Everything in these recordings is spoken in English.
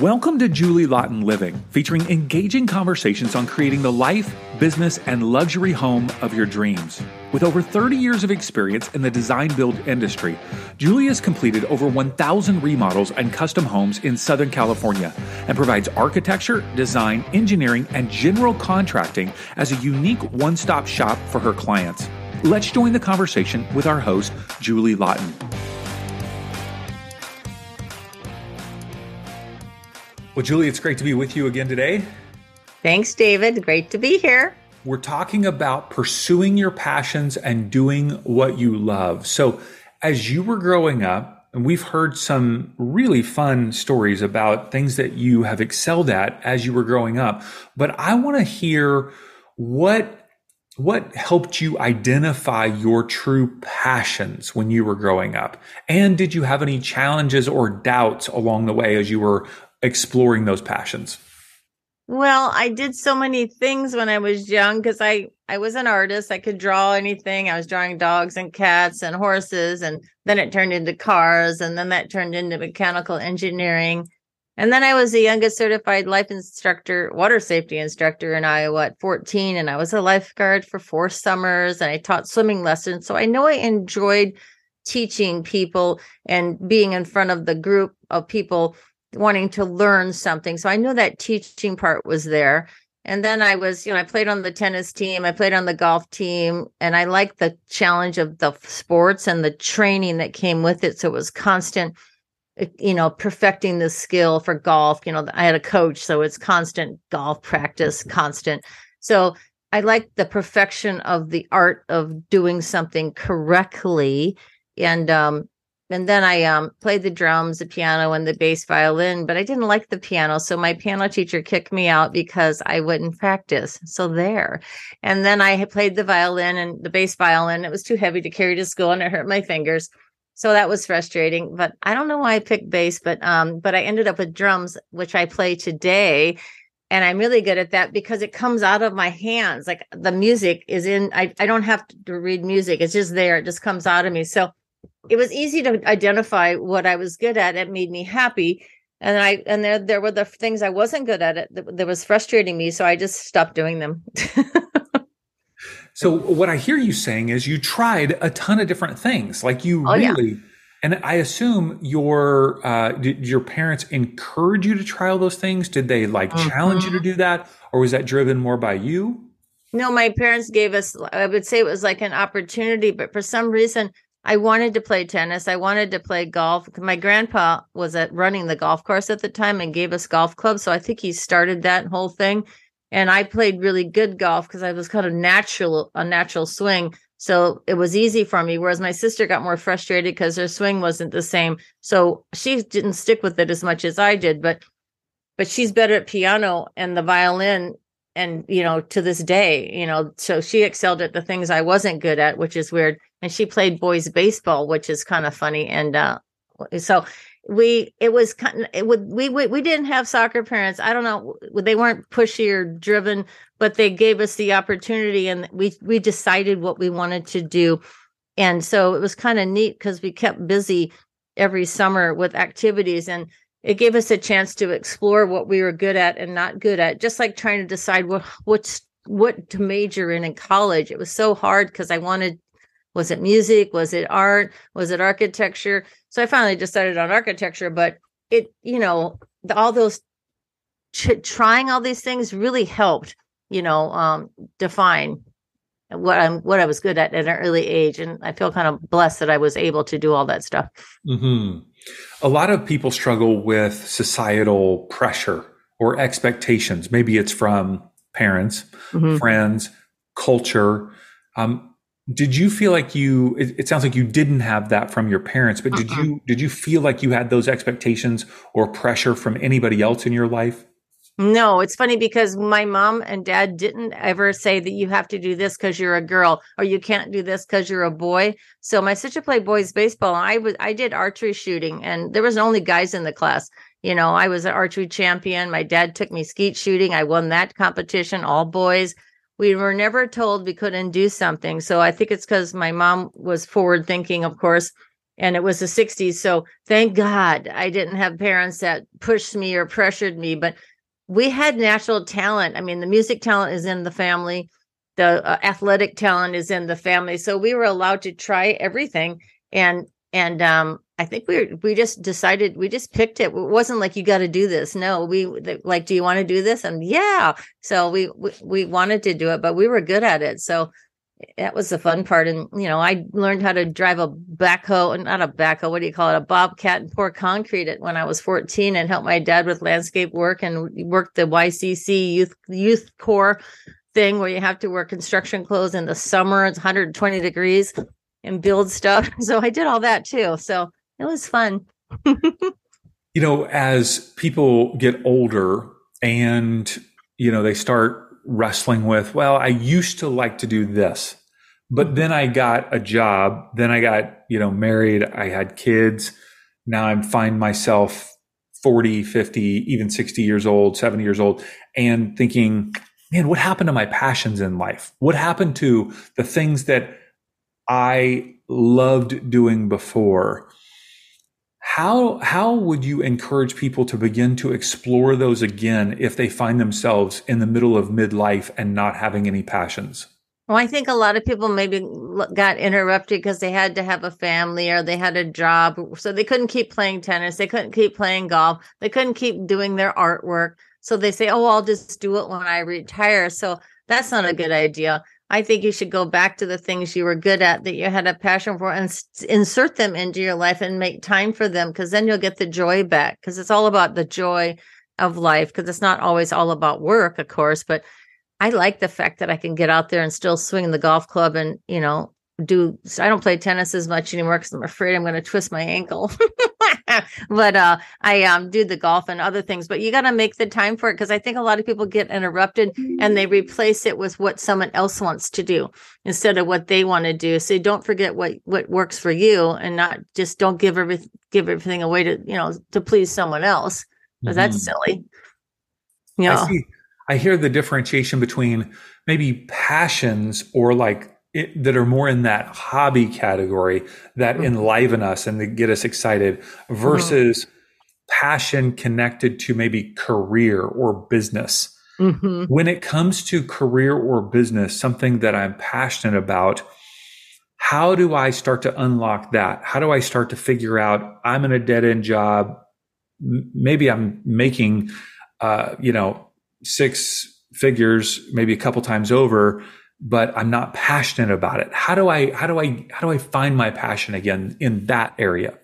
Welcome to Julie Laughton Living, featuring engaging conversations on creating the life, business, and luxury home of your dreams. With over 30 years of experience in the design build industry, Julie has completed over 1,000 remodels and custom homes in Southern California and provides architecture, design, engineering, and general contracting as a unique one stop shop for her clients. Let's join the conversation with our host, Julie Laughton. Well, Julie, it's great to be with you again today. Thanks, David. Great to be here. We're talking about pursuing your passions and doing what you love. So, as you were growing up, and we've heard some really fun stories about things that you have excelled at as you were growing up, but I want to hear what what helped you identify your true passions when you were growing up? And did you have any challenges or doubts along the way as you were exploring those passions? Well, I did so many things when I was young because I I was an artist. I could draw anything. I was drawing dogs and cats and horses, and then it turned into cars, and then that turned into mechanical engineering. And then I was the youngest certified life instructor, water safety instructor in Iowa at 14, and I was a lifeguard for four summers, and I taught swimming lessons. So I know I enjoyed teaching people and being in front of the group of people wanting to learn something. So I knew that teaching part was there. And then I was, you know, I played on the tennis team, I played on the golf team, and I liked the challenge of the sports and the training that came with it. So it was constant, eh, you know, perfecting the skill for golf. You know, I had a coach, so it's constant golf practice, constant. So I like the perfection of the art of doing something correctly. And um, and then I um, played the drums, the piano, and the bass violin, but I didn't like the piano. So my piano teacher kicked me out because I wouldn't practice. So there. And then I played the violin and the bass violin. It was too heavy to carry to school and it hurt my fingers. So that was frustrating. But I don't know why I picked bass, but um, but I ended up with drums, which I play today. And I'm really good at that because it comes out of my hands. Like the music is in, I, I don't have to read music. It's just there. It just comes out of me. So it was easy to identify what I was good at. It made me happy. And I and there there were the things I wasn't good at it that, that was frustrating me. So I just stopped doing them. so what I hear you saying is you tried a ton of different things. Like you oh, really yeah. and I assume your uh, did your parents encourage you to try all those things? Did they like mm-hmm. challenge you to do that? Or was that driven more by you? No, my parents gave us I would say it was like an opportunity, but for some reason I wanted to play tennis. I wanted to play golf. My grandpa was at running the golf course at the time and gave us golf clubs. So I think he started that whole thing. And I played really good golf because I was kind of natural, a natural swing. So it was easy for me. Whereas my sister got more frustrated because her swing wasn't the same. So she didn't stick with it as much as I did. But but she's better at piano and the violin and you know to this day you know so she excelled at the things i wasn't good at which is weird. And she played boys baseball which is kind of funny. And uh so we it was kind of, it would we, we we didn't have soccer parents. I don't know they weren't pushy or driven but they gave us the opportunity and we we decided what we wanted to do. And so it was kind of neat because we kept busy every summer with activities. And it gave us a chance to explore what we were good at and not good at just like trying to decide what what's what to major in in college. It was so hard because i wanted was it music? Was it art? Was it architecture? So i finally decided on architecture but it you know the, all those ch- trying all these things really helped you know um define what I'm what I was good at at an early age, and I feel kind of blessed that I was able to do all that stuff. Mm-hmm. A lot of people struggle with societal pressure or expectations. Maybe it's from parents, mm-hmm. friends, culture. Um, did you feel like you? It, it, sounds like you didn't have that from your parents, but did uh-uh. you? Did you feel like you had those expectations or pressure from anybody else in your life? No, it's funny because my mom and dad didn't ever say that you have to do this because you're a girl or you can't do this because you're a boy. So my sister played boys baseball. I was I did archery shooting, and there was only guys in the class. You know, I was an archery champion. My dad took me skeet shooting. I won that competition, all boys. We were never told we couldn't do something. So I think it's because my mom was forward thinking, of course, and it was the 60s so thank god i didn't have parents that pushed me or pressured me but we had natural talent. I mean the music talent is in the family. The uh, athletic talent is in the family. So we were allowed to try everything. And and um i think we we just decided we just picked it. It wasn't like you got to do this. No we like do you want to do this? And yeah. So we, we we wanted to do it but we were good at it. So that was the fun part. And, you know, I learned how to drive a backhoe, and not a backhoe, what do you call it? A bobcat and pour concrete when I was 14 and helped my dad with landscape work and worked the YCC youth, youth corps thing where you have to wear construction clothes in the summer. It's 120 degrees and build stuff. So I did all that too. So it was fun. you know, as people get older and, you know, they start wrestling with, well, I used to like to do this, but then I got a job. Then I got, you know, married. I had kids. Now I'm find myself 40, 50, even 60 years old, 70 years old, and thinking, man, what happened to my passions in life? What happened to the things that I loved doing before? How how would you encourage people to begin to explore those again if they find themselves in the middle of midlife and not having any passions? Well, I think a lot of people maybe got interrupted because they had to have a family or they had a job. So they couldn't keep playing tennis. They couldn't keep playing golf. They couldn't keep doing their artwork. So they say, oh, I'll just do it when I retire. So that's not a good idea. I think you should go back to the things you were good at that you had a passion for and s- insert them into your life and make time for them because then you'll get the joy back because it's all about the joy of life because it's not always all about work, of course, but I like the fact that I can get out there and still swing the golf club and, you know, do I don't play tennis as much anymore because I'm afraid I'm going to twist my ankle. but uh, I um, do the golf and other things. But you got to make the time for it because I think a lot of people get interrupted and they replace it with what someone else wants to do instead of what they want to do. So don't forget what what works for you and not just don't give every give everything away to you know to please someone else mm-hmm. that's silly. Yeah, I, I hear the differentiation between maybe passions or like it, that are more in that hobby category that mm-hmm. enliven us and that get us excited versus mm-hmm. passion connected to maybe career or business. Mm-hmm. When it comes to career or business, something that I'm passionate about, how do I start to unlock that? How do I start to figure out I'm in a dead end job? Maybe I'm making, uh, you know, six figures, maybe a couple times over but I'm not passionate about it. How do I how do I how do I find my passion again in that area?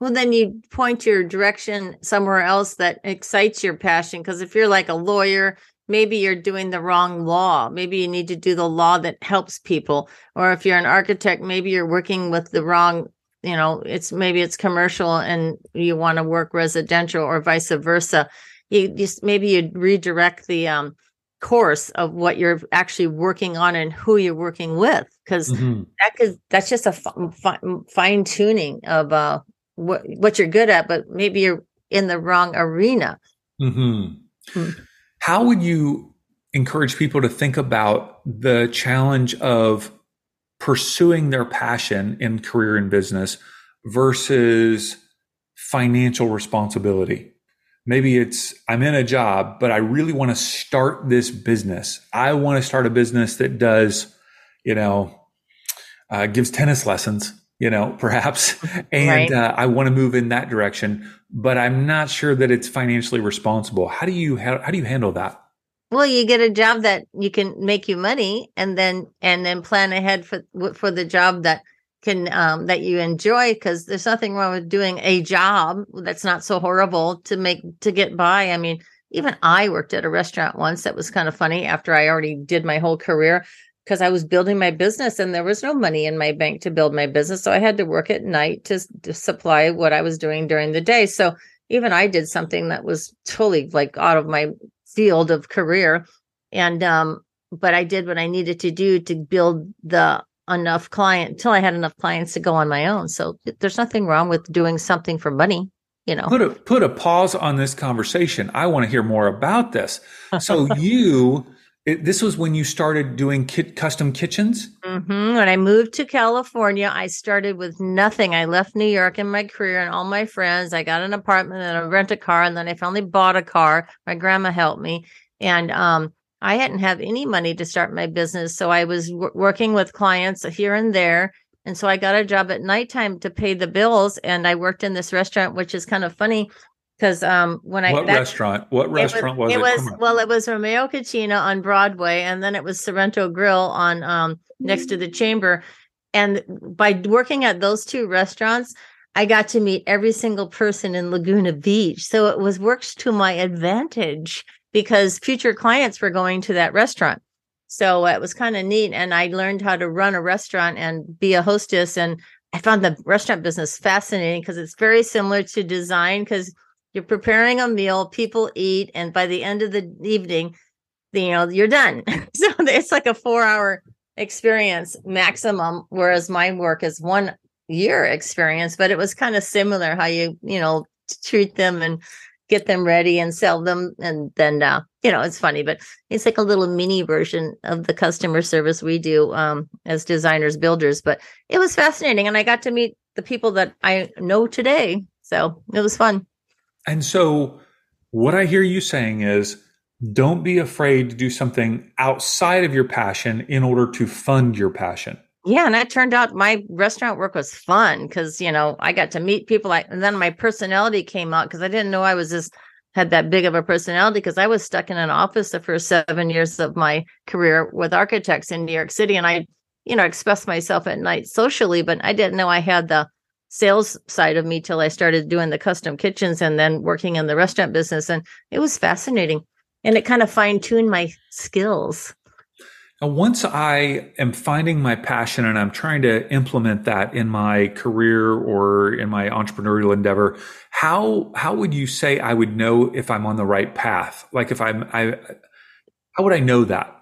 Well, then you point your direction somewhere else that excites your passion. Because if you're like a lawyer, maybe you're doing the wrong law. Maybe you need to do the law that helps people. Or if you're an architect, maybe you're working with the wrong, you know, it's maybe it's commercial and you want to work residential or vice versa. You just maybe you redirect the um course of what you're actually working on and who you're working with because mm-hmm. that could that's just a fine tuning of uh what what you're good at but maybe you're in the wrong arena mm-hmm. mm-hmm. how would you encourage people to think about the challenge of pursuing their passion in career and business versus financial responsibility maybe it's I'm in a job, but I really want to start this business. I want to start a business that does, you know, uh, gives tennis lessons, you know, perhaps, and right. uh, I want to move in that direction, but I'm not sure that it's financially responsible. How do you how, how do you handle that? Well, you get a job that you can make you money, and then and then plan ahead for for the job that can um, that you enjoy because there's nothing wrong with doing a job that's not so horrible to make to get by. I mean even i worked at a restaurant once that was kind of funny after i already did my whole career because i was building my business and there was no money in my bank to build my business so i had to work at night to, to supply what i was doing during the day. So even i did something that was totally like out of my field of career. And um but i did what i needed to do to build the enough client until I had enough clients to go on my own. So there's nothing wrong with doing something for money. You know, put a put a pause on this conversation. I want to hear more about this. So you it, this was when you started doing kit, custom kitchens? Mm-hmm. When I moved to California, I started with nothing. I left New York in my career and all my friends. I got an apartment and I rent a car, and then I finally bought a car. My grandma helped me, and um, I hadn't have any money to start my business, so I was w- working with clients here and there. And so I got a job at nighttime to pay the bills, and I worked in this restaurant, which is kind of funny because um when I what that, restaurant what restaurant was, was it? Was, it was well, it was Romeo Cucina on Broadway, and then it was Sorrento Grill on um next to the Chamber. And by working at those two restaurants, I got to meet every single person in Laguna Beach. So it was worked to my advantage because future clients were going to that restaurant. So it was kind of neat. And I learned how to run a restaurant and be a hostess. And I found the restaurant business fascinating because it's very similar to design because you're preparing a meal, people eat, and by the end of the evening, you know, you're done. so it's like a four hour experience maximum, whereas my work is one year experience, but it was kind of similar how you, you know, treat them and get them ready and sell them. And then, uh, you know, it's funny, but it's like a little mini version of the customer service we do um, as designers, builders. But it was fascinating. And I got to meet the people that I know today. So it was fun. And so, what I hear you saying is don't be afraid to do something outside of your passion in order to fund your passion. Yeah, and that turned out my restaurant work was fun because you know I got to meet people. Like, and then my personality came out because I didn't know I was just had that big of a personality because I was stuck in an office the first seven years of my career with architects in New York City, and I, you know, expressed myself at night socially, but I didn't know I had the sales side of me till I started doing the custom kitchens and then working in the restaurant business. And it was fascinating. And it kind of fine tuned my skills. Once I am finding my passion and I'm trying to implement that in my career or in my entrepreneurial endeavor, how how would you say I would know if I'm on the right path? Like if I'm I how would I know that?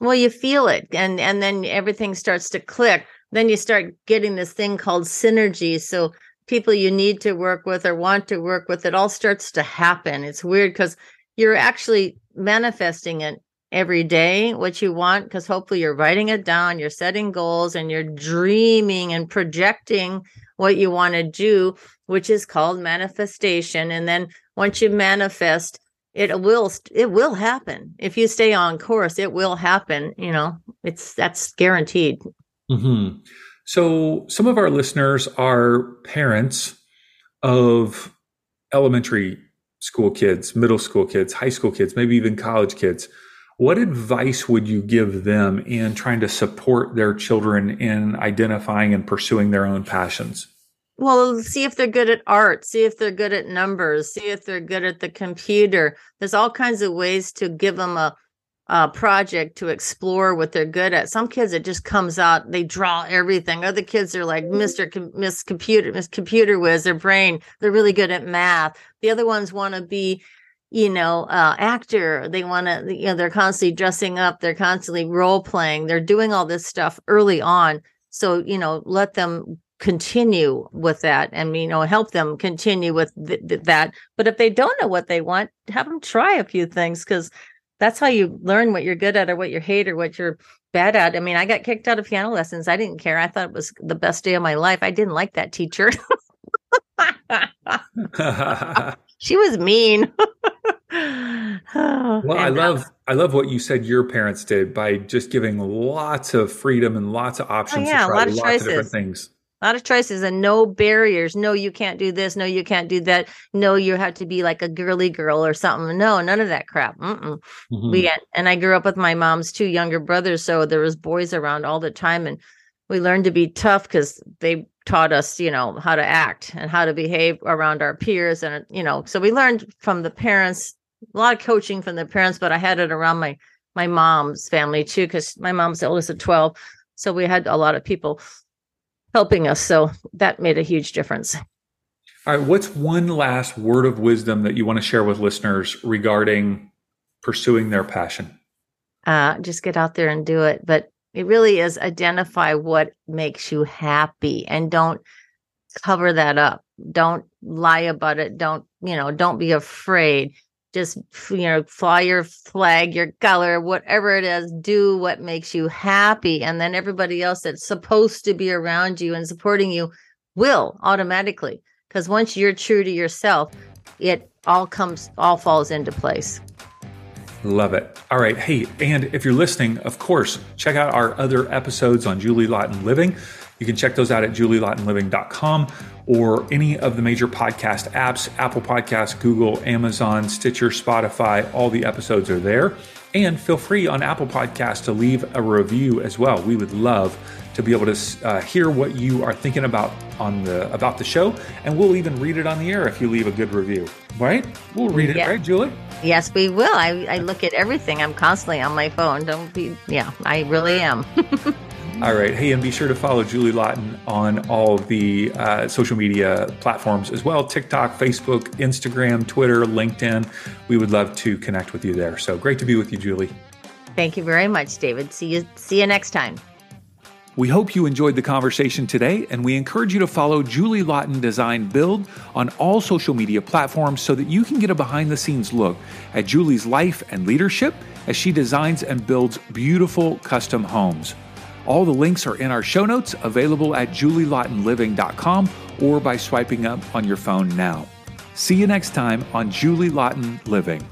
Well, you feel it and and then everything starts to click then you start getting this thing called synergy. So people you need to work with or want to work with, it all starts to happen. It's weird because you're actually manifesting it every day, what you want, because hopefully you're writing it down, you're setting goals, and you're dreaming and projecting what you want to do, which is called manifestation. And then once you manifest, it will it will happen if you stay on course it will happen you know it's that's guaranteed Mm-hmm. So, some of our listeners are parents of elementary school kids, middle school kids, high school kids, maybe even college kids. What advice would you give them in trying to support their children in identifying and pursuing their own passions? Well, see if they're good at art, see if they're good at numbers, see if they're good at the computer. There's all kinds of ways to give them a uh, project to explore what they're good at. Some kids, it just comes out, they draw everything. Other kids are like Mr. Com- Miss Computer, Miss Computer Whiz, their brain, they're really good at math. The other ones want to be, you know, uh, actor. They want to, you know, they're constantly dressing up, they're constantly role playing, they're doing all this stuff early on. So, you know, let them continue with that and you know help them continue with th- th- that but if they don't know what they want have them try a few things because that's how you learn what you're good at or what you hate or what you're bad at. I mean, I got kicked out of piano lessons. I didn't care. I thought it was the best day of my life. I didn't like that teacher. she was mean. well, I uh, love I love what you said your parents did by just giving lots of freedom and lots of oh, options oh, yeah, to try a lot of choices. of different things a lot of choices and no barriers. No, you can't do this. No, you can't do that. No, you have to be like a girly girl or something. No, none of that crap. Mm-hmm. We and I grew up with my mom's two younger brothers, so there was boys around all the time, and we learned to be tough because they taught us, you know, how to act and how to behave around our peers, and you know, so we learned from the parents. A lot of coaching from the parents, but I had it around my my mom's family too, because my mom's the oldest of twelve, so we had a lot of people helping us. So that made a huge difference. All right. What's one last word of wisdom that you want to share with listeners regarding pursuing their passion? Uh, just get out there and do it. But it really is identify what makes you happy and don't cover that up. Don't lie about it. Don't, you know, don't be afraid. just you know fly your flag your color whatever it is do what makes you happy and then everybody else that's supposed to be around you and supporting you will automatically because once you're true to yourself it all comes all falls into place Love it. All right. Hey, and if you're listening, of course, check out our other episodes on Julie Laughton Living. You can check those out at julielaughtonliving.com or any of the major podcast apps Apple Podcasts, Google, Amazon, Stitcher, Spotify. All the episodes are there. And feel free on Apple Podcasts to leave a review as well. We would love to be able to uh, hear what you are thinking about on the about the show, and we'll even read it on the air if you leave a good review. Right? We'll read it, yeah. right, Julie? Yes, we will. I, I look at everything. I'm constantly on my phone. Don't be. Yeah, I really am. All right. Hey, and be sure to follow Julie Laughton on all the uh, social media platforms as well TikTok, Facebook, Instagram, Twitter, LinkedIn. We would love to connect with you there. So great to be with you, Julie. Thank you very much, David. See you, see you next time. We hope you enjoyed the conversation today, and we encourage you to follow Julie Laughton Design Build on all social media platforms so that you can get a behind the scenes look at Julie's life and leadership as she designs and builds beautiful custom homes. All the links are in our show notes, available at julielaughtonliving.com or by swiping up on your phone now. See you next time on Julie Laughton Living.